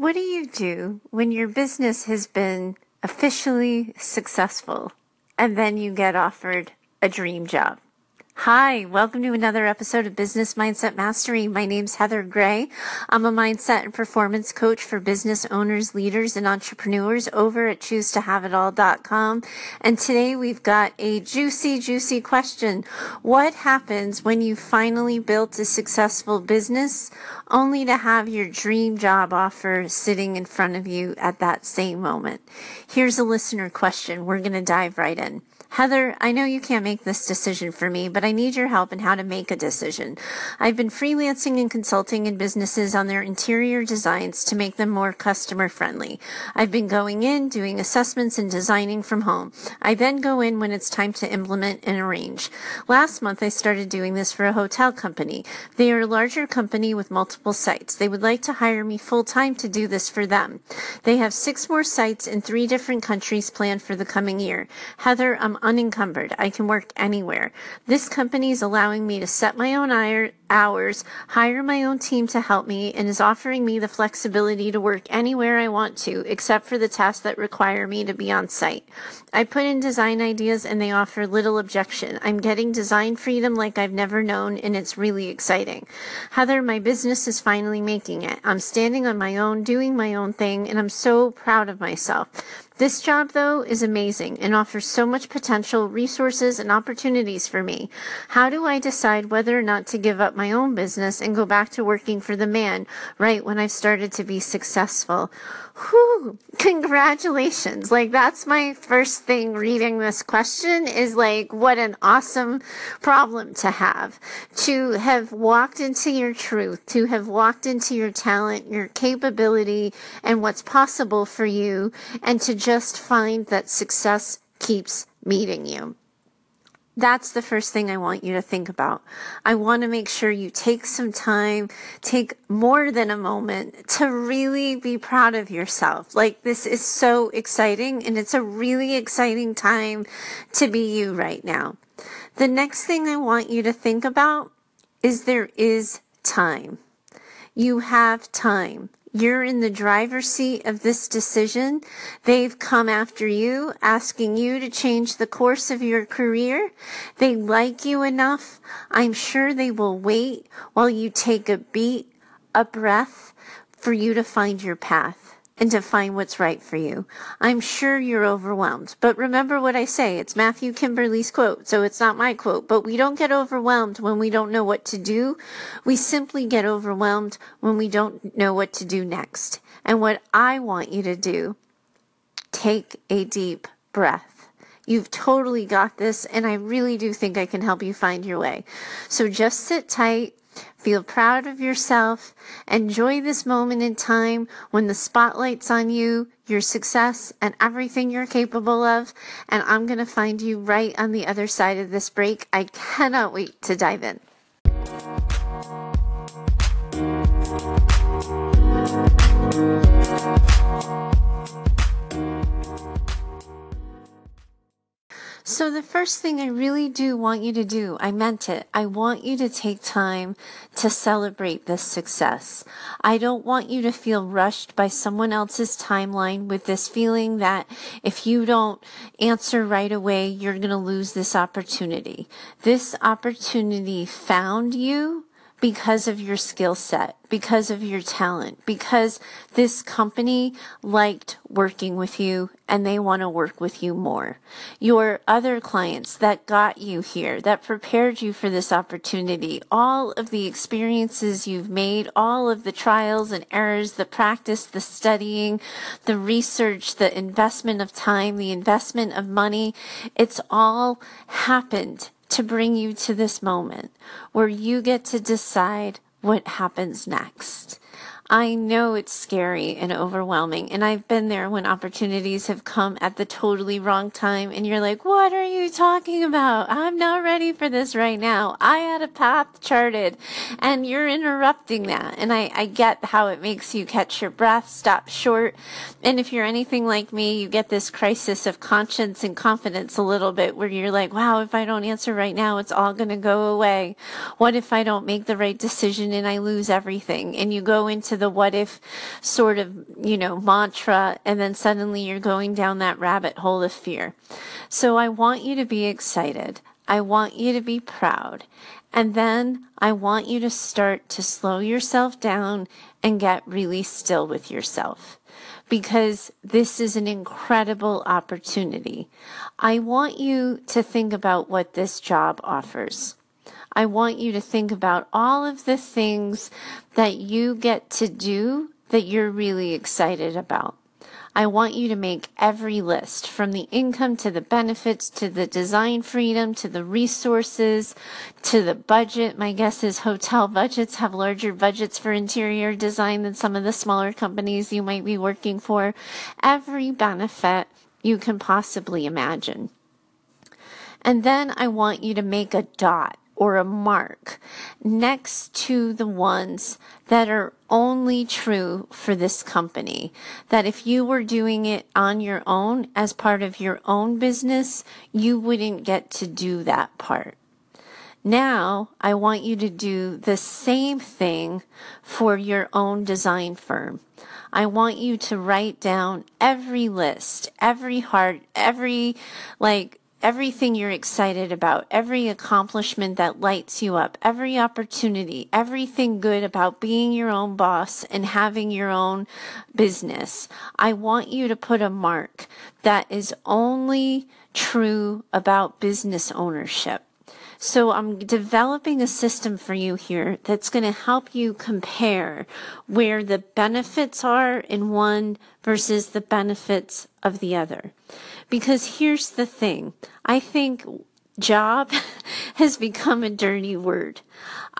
What do you do when your business has been officially successful and then you get offered a dream job? Hi, welcome to another episode of Business Mindset Mastery. My name's Heather Gray. I'm a mindset and performance coach for business owners, leaders, and entrepreneurs over at choosetohaveitall.com. And today we've got a juicy, juicy question. What happens when you finally built a successful business only to have your dream job offer sitting in front of you at that same moment? Here's a listener question. We're going to dive right in. Heather, I know you can't make this decision for me, but I need your help in how to make a decision. I've been freelancing and consulting in businesses on their interior designs to make them more customer friendly. I've been going in, doing assessments and designing from home. I then go in when it's time to implement and arrange. Last month, I started doing this for a hotel company. They are a larger company with multiple sites. They would like to hire me full time to do this for them. They have six more sites in three different countries planned for the coming year. Heather, I'm unencumbered. I can work anywhere. This company is allowing me to set my own hours, hire my own team to help me, and is offering me the flexibility to work anywhere I want to, except for the tasks that require me to be on site. I put in design ideas and they offer little objection. I'm getting design freedom like I've never known, and it's really exciting. Heather, my business is finally making it. I'm standing on my own, doing my own thing, and I'm so proud of myself. This job, though, is amazing and offers so much potential, resources, and opportunities for me. How do I decide whether or not to give up my own business and go back to working for the man right when I've started to be successful? Whew, congratulations. Like, that's my first thing reading this question is like, what an awesome problem to have. To have walked into your truth, to have walked into your talent, your capability, and what's possible for you, and to just find that success keeps meeting you. That's the first thing I want you to think about. I want to make sure you take some time, take more than a moment to really be proud of yourself. Like this is so exciting and it's a really exciting time to be you right now. The next thing I want you to think about is there is time. You have time. You're in the driver's seat of this decision. They've come after you, asking you to change the course of your career. They like you enough. I'm sure they will wait while you take a beat, a breath for you to find your path and to find what's right for you. I'm sure you're overwhelmed, but remember what I say. It's Matthew Kimberley's quote, so it's not my quote, but we don't get overwhelmed when we don't know what to do. We simply get overwhelmed when we don't know what to do next. And what I want you to do, take a deep breath. You've totally got this, and I really do think I can help you find your way. So just sit tight, Feel proud of yourself. Enjoy this moment in time when the spotlight's on you, your success, and everything you're capable of. And I'm going to find you right on the other side of this break. I cannot wait to dive in. So, the first thing I really do want you to do, I meant it. I want you to take time to celebrate this success. I don't want you to feel rushed by someone else's timeline with this feeling that if you don't answer right away, you're going to lose this opportunity. This opportunity found you because of your skill set, because of your talent, because this company liked working with you and they want to work with you more. Your other clients that got you here, that prepared you for this opportunity, all of the experiences you've made, all of the trials and errors, the practice, the studying, the research, the investment of time, the investment of money, it's all happened to bring you to this moment where you get to decide what happens next. I know it's scary and overwhelming, and I've been there when opportunities have come at the totally wrong time, and you're like, What are you talking about? I'm not ready for this right now. I had a path charted, and you're interrupting that. And I, I get how it makes you catch your breath, stop short. And if you're anything like me, you get this crisis of conscience and confidence a little bit where you're like, Wow, if I don't answer right now, it's all going to go away. What if I don't make the right decision and I lose everything? And you go into the what if sort of, you know, mantra, and then suddenly you're going down that rabbit hole of fear. So I want you to be excited. I want you to be proud. And then I want you to start to slow yourself down and get really still with yourself because this is an incredible opportunity. I want you to think about what this job offers. I want you to think about all of the things that you get to do that you're really excited about. I want you to make every list from the income to the benefits to the design freedom to the resources to the budget. My guess is hotel budgets have larger budgets for interior design than some of the smaller companies you might be working for. Every benefit you can possibly imagine. And then I want you to make a dot or a mark next to the ones that are only true for this company. That if you were doing it on your own as part of your own business, you wouldn't get to do that part. Now, I want you to do the same thing for your own design firm. I want you to write down every list, every heart, every like everything you're excited about, every accomplishment that lights you up, every opportunity, everything good about being your own boss and having your own business. I want you to put a mark that is only true about business ownership. So I'm developing a system for you here that's going to help you compare where the benefits are in one versus the benefits of the other. Because here's the thing. I think job has become a dirty word.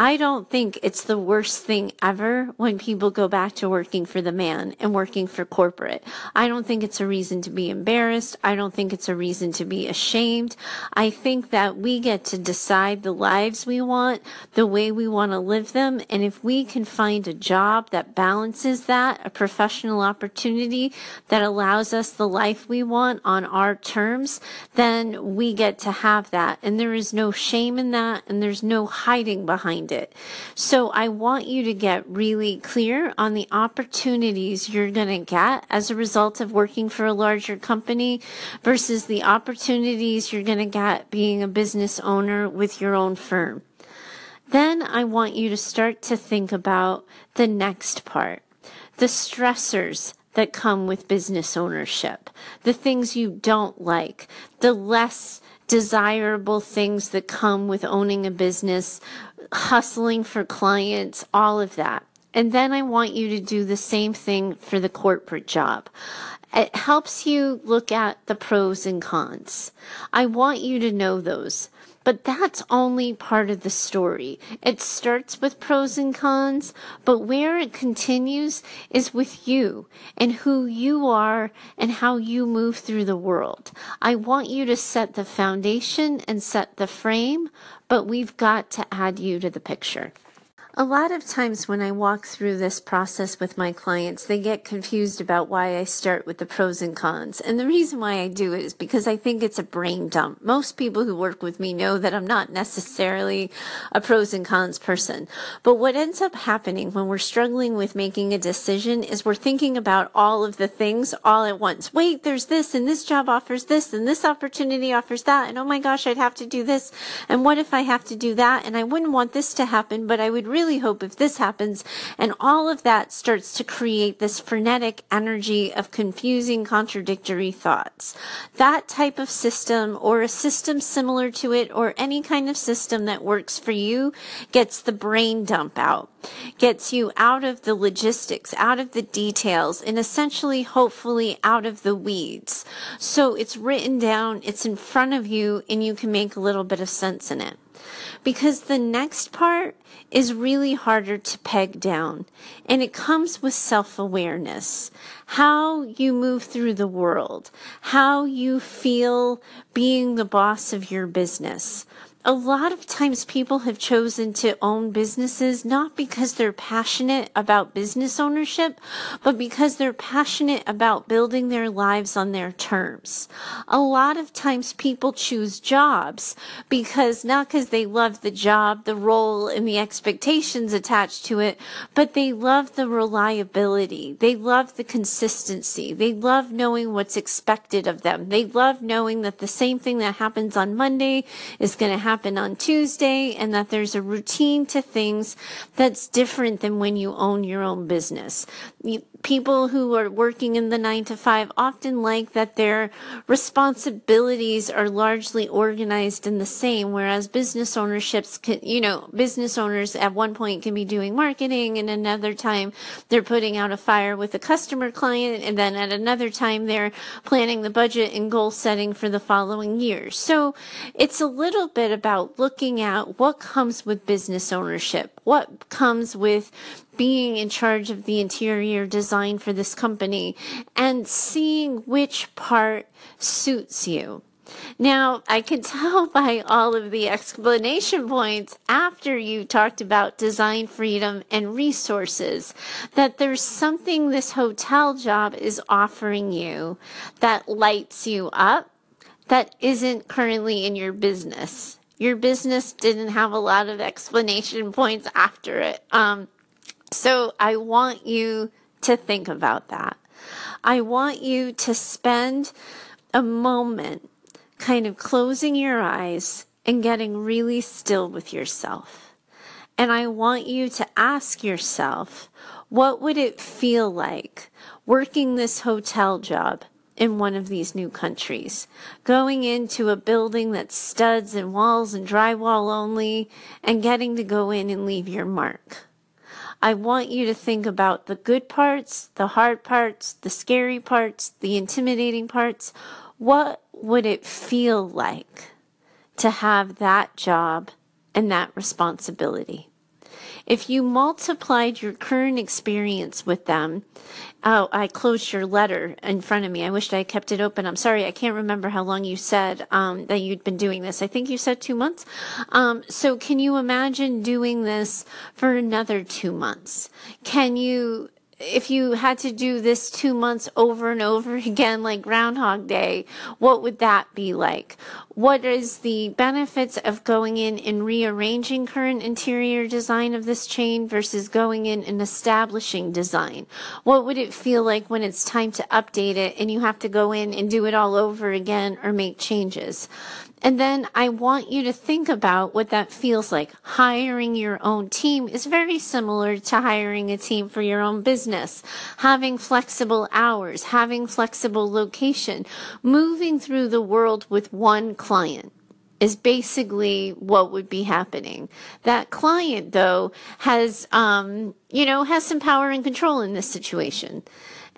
I don't think it's the worst thing ever when people go back to working for the man and working for corporate. I don't think it's a reason to be embarrassed. I don't think it's a reason to be ashamed. I think that we get to decide the lives we want, the way we want to live them. And if we can find a job that balances that, a professional opportunity that allows us the life we want on our terms, then we get to have that. And there is no shame in that. And there's no hiding behind it. So I want you to get really clear on the opportunities you're going to get as a result of working for a larger company versus the opportunities you're going to get being a business owner with your own firm. Then I want you to start to think about the next part, the stressors that come with business ownership, the things you don't like, the less desirable things that come with owning a business hustling for clients, all of that. And then I want you to do the same thing for the corporate job. It helps you look at the pros and cons. I want you to know those. But that's only part of the story. It starts with pros and cons, but where it continues is with you and who you are and how you move through the world. I want you to set the foundation and set the frame, but we've got to add you to the picture. A lot of times when I walk through this process with my clients, they get confused about why I start with the pros and cons. And the reason why I do it is because I think it's a brain dump. Most people who work with me know that I'm not necessarily a pros and cons person. But what ends up happening when we're struggling with making a decision is we're thinking about all of the things all at once. Wait, there's this and this job offers this and this opportunity offers that. And oh my gosh, I'd have to do this. And what if I have to do that? And I wouldn't want this to happen, but I would really really hope if this happens, and all of that starts to create this frenetic energy of confusing, contradictory thoughts. That type of system, or a system similar to it, or any kind of system that works for you, gets the brain dump out, gets you out of the logistics, out of the details, and essentially, hopefully, out of the weeds. So it's written down, it's in front of you, and you can make a little bit of sense in it because the next part is really harder to peg down and it comes with self awareness. How you move through the world, how you feel being the boss of your business. A lot of times people have chosen to own businesses not because they're passionate about business ownership, but because they're passionate about building their lives on their terms. A lot of times people choose jobs because not because they love the job, the role, and the expectations attached to it, but they love the reliability. They love the consistency. They love knowing what's expected of them. They love knowing that the same thing that happens on Monday is going to happen happen on Tuesday and that there's a routine to things that's different than when you own your own business. You, people who are working in the nine to five often like that their responsibilities are largely organized in the same, whereas business ownerships can, you know, business owners at one point can be doing marketing and another time they're putting out a fire with a customer client and then at another time they're planning the budget and goal setting for the following year. So it's a little bit about about looking at what comes with business ownership, what comes with being in charge of the interior design for this company, and seeing which part suits you. Now, I can tell by all of the explanation points after you talked about design freedom and resources that there's something this hotel job is offering you that lights you up that isn't currently in your business your business didn't have a lot of explanation points after it. Um, so I want you to think about that. I want you to spend a moment kind of closing your eyes and getting really still with yourself. And I want you to ask yourself, what would it feel like working this hotel job in one of these new countries. Going into a building that's studs and walls and drywall only and getting to go in and leave your mark. I want you to think about the good parts, the hard parts, the scary parts, the intimidating parts. What would it feel like to have that job and that responsibility? If you multiplied your current experience with them, oh, I closed your letter in front of me. I wished I kept it open. I'm sorry, I can't remember how long you said um, that you'd been doing this. I think you said two months. Um, so, can you imagine doing this for another two months? Can you if you had to do this two months over and over again, like Groundhog Day, what would that be like? What is the benefits of going in and rearranging current interior design of this chain versus going in and establishing design? What would it feel like when it's time to update it and you have to go in and do it all over again or make changes? And then I want you to think about what that feels like. Hiring your own team is very similar to hiring a team for your own business. Having flexible hours, having flexible location, moving through the world with one client is basically what would be happening. That client, though, has, um, you know, has some power and control in this situation.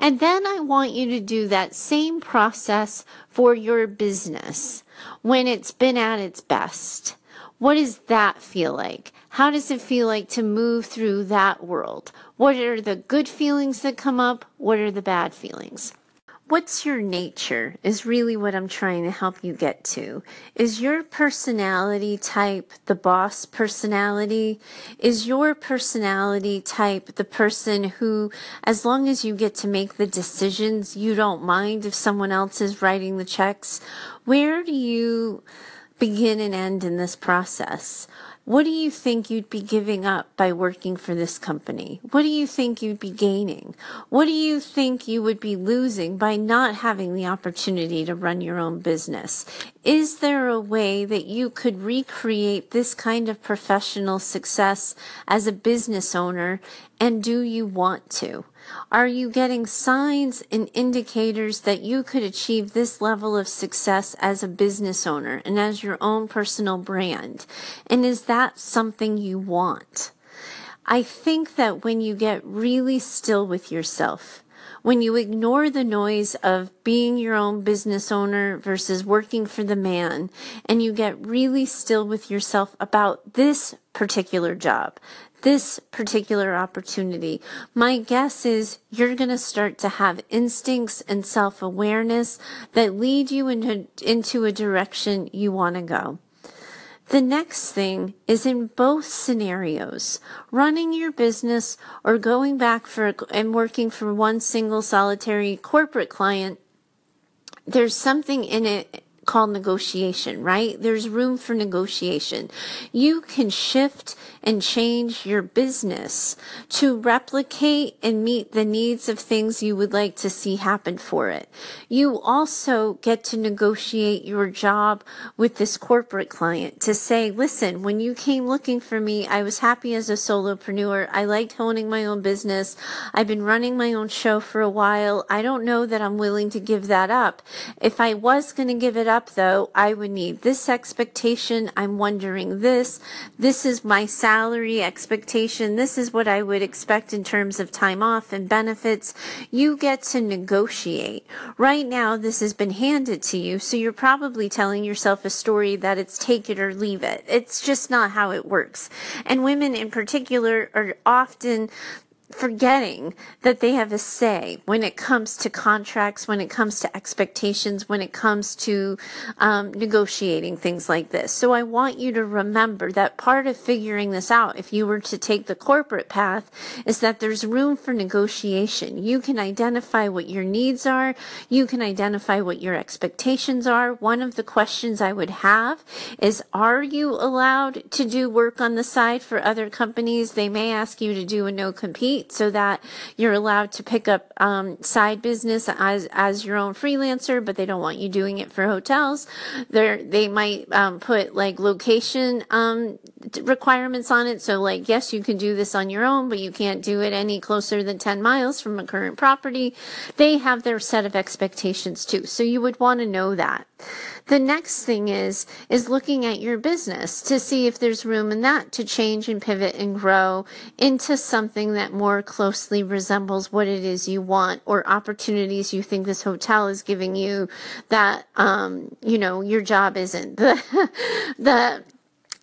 And then I want you to do that same process for your business when it's been at its best. What does that feel like? How does it feel like to move through that world? What are the good feelings that come up? What are the bad feelings? What's your nature is really what I'm trying to help you get to. Is your personality type the boss personality? Is your personality type the person who, as long as you get to make the decisions, you don't mind if someone else is writing the checks? Where do you begin and end in this process? What do you think you'd be giving up by working for this company? What do you think you'd be gaining? What do you think you would be losing by not having the opportunity to run your own business? Is there a way that you could recreate this kind of professional success as a business owner? And do you want to? Are you getting signs and indicators that you could achieve this level of success as a business owner and as your own personal brand? And is that something you want? I think that when you get really still with yourself, when you ignore the noise of being your own business owner versus working for the man, and you get really still with yourself about this particular job, this particular opportunity, my guess is you're going to start to have instincts and self awareness that lead you into, into a direction you want to go. The next thing is in both scenarios, running your business or going back for and working for one single solitary corporate client, there's something in it called negotiation, right? There's room for negotiation. You can shift and change your business to replicate and meet the needs of things you would like to see happen for it. You also get to negotiate your job with this corporate client to say, listen, when you came looking for me, I was happy as a solopreneur. I liked owning my own business. I've been running my own show for a while. I don't know that I'm willing to give that up. If I was going to give it up, up, though, I would need this expectation. I'm wondering this. This is my salary expectation. This is what I would expect in terms of time off and benefits. You get to negotiate. Right now, this has been handed to you, so you're probably telling yourself a story that it's take it or leave it. It's just not how it works. And women in particular are often forgetting that they have a say when it comes to contracts, when it comes to expectations, when it comes to um, negotiating things like this. So I want you to remember that part of figuring this out, if you were to take the corporate path, is that there's room for negotiation. You can identify what your needs are. You can identify what your expectations are. One of the questions I would have is, are you allowed to do work on the side for other companies? They may ask you to do a no compete so that you're allowed to pick up um, side business as as your own freelancer, but they don't want you doing it for hotels. They they might um, put like location um, requirements on it. So like yes, you can do this on your own, but you can't do it any closer than ten miles from a current property. They have their set of expectations too. So you would want to know that. The next thing is, is looking at your business to see if there's room in that to change and pivot and grow into something that more closely resembles what it is you want or opportunities you think this hotel is giving you that, um, you know, your job isn't. The, the,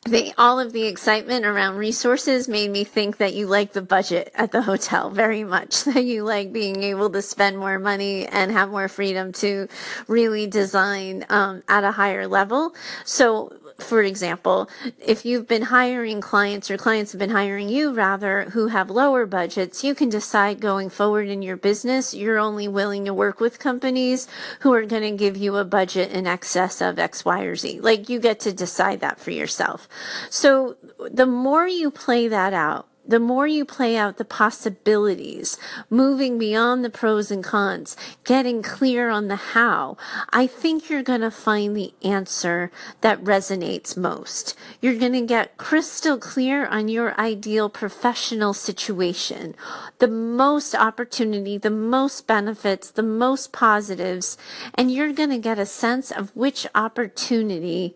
the, all of the excitement around resources made me think that you like the budget at the hotel very much, that you like being able to spend more money and have more freedom to really design um, at a higher level. So for example, if you've been hiring clients or clients have been hiring you rather who have lower budgets, you can decide going forward in your business, you're only willing to work with companies who are going to give you a budget in excess of X, Y, or Z. Like you get to decide that for yourself. So the more you play that out, the more you play out the possibilities, moving beyond the pros and cons, getting clear on the how, I think you're going to find the answer that resonates most. You're going to get crystal clear on your ideal professional situation, the most opportunity, the most benefits, the most positives, and you're going to get a sense of which opportunity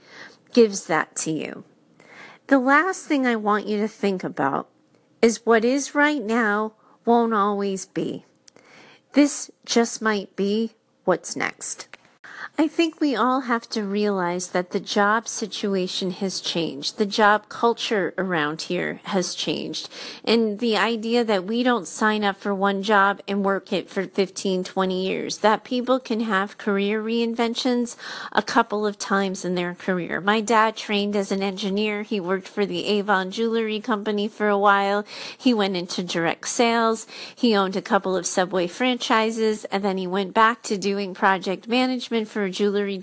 gives that to you. The last thing I want you to think about is what is right now won't always be. This just might be what's next. I think we all have to realize that the job situation has changed. The job culture around here has changed. And the idea that we don't sign up for one job and work it for 15, 20 years, that people can have career reinventions a couple of times in their career. My dad trained as an engineer. He worked for the Avon Jewelry Company for a while. He went into direct sales. He owned a couple of Subway franchises and then he went back to doing project management for a jewelry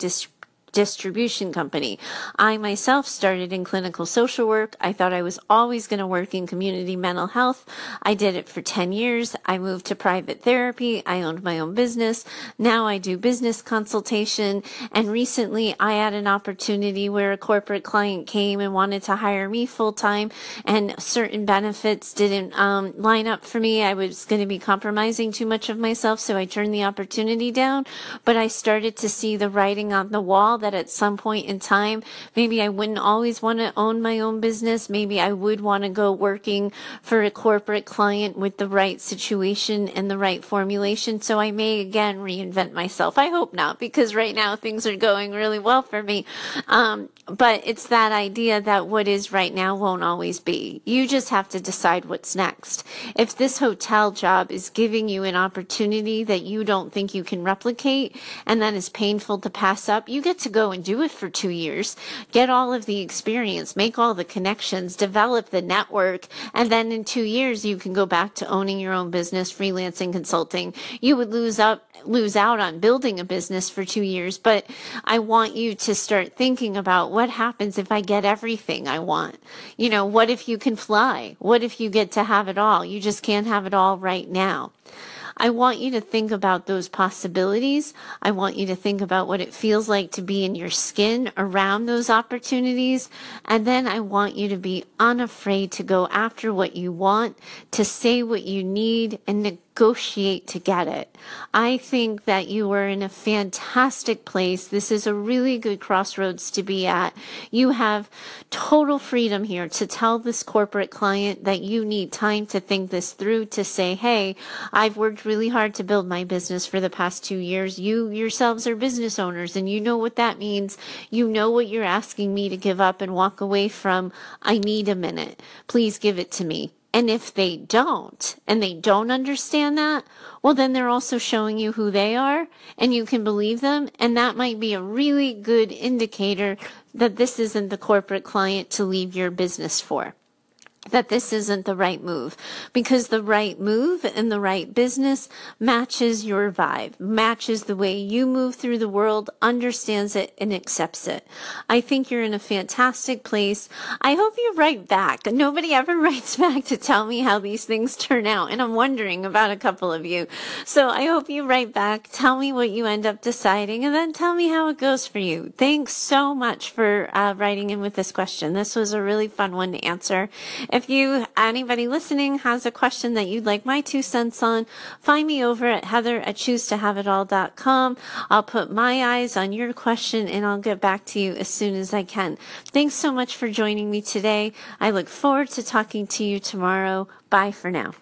distribution company. I myself started in clinical social work. I thought I was always going to work in community mental health. I did it for 10 years. I moved to private therapy. I owned my own business. Now I do business consultation. And recently I had an opportunity where a corporate client came and wanted to hire me full time and certain benefits didn't um, line up for me. I was going to be compromising too much of myself. So I turned the opportunity down, but I started to see the writing on the wall that at some point in time, maybe I wouldn't always want to own my own business. Maybe I would want to go working for a corporate client with the right situation and the right formulation. So I may again reinvent myself. I hope not because right now things are going really well for me. Um, but it's that idea that what is right now won't always be. You just have to decide what's next. If this hotel job is giving you an opportunity that you don't think you can replicate and that is painful to pass up, you get to to go and do it for two years, get all of the experience, make all the connections, develop the network, and then in two years you can go back to owning your own business, freelancing, consulting. You would lose up lose out on building a business for two years, but I want you to start thinking about what happens if I get everything I want. You know, what if you can fly? What if you get to have it all? You just can't have it all right now. I want you to think about those possibilities. I want you to think about what it feels like to be in your skin around those opportunities. And then I want you to be unafraid to go after what you want, to say what you need, and negotiate to get it. I think that you are in a fantastic place. This is a really good crossroads to be at. You have total freedom here to tell this corporate client that you need time to think this through to say, Hey, I've worked really hard to build my business for the past two years. You yourselves are business owners and you know what that means. You know what you're asking me to give up and walk away from. I need a minute. Please give it to me. And if they don't, and they don't understand that, well, then they're also showing you who they are and you can believe them. And that might be a really good indicator that this isn't the corporate client to leave your business for that this isn't the right move because the right move and the right business matches your vibe, matches the way you move through the world, understands it and accepts it. I think you're in a fantastic place. I hope you write back. Nobody ever writes back to tell me how these things turn out. And I'm wondering about a couple of you. So I hope you write back, tell me what you end up deciding and then tell me how it goes for you. Thanks so much for uh, writing in with this question. This was a really fun one to answer. If you, anybody listening, has a question that you'd like my two cents on, find me over at heather at choosetohaveitall.com. I'll put my eyes on your question and I'll get back to you as soon as I can. Thanks so much for joining me today. I look forward to talking to you tomorrow. Bye for now.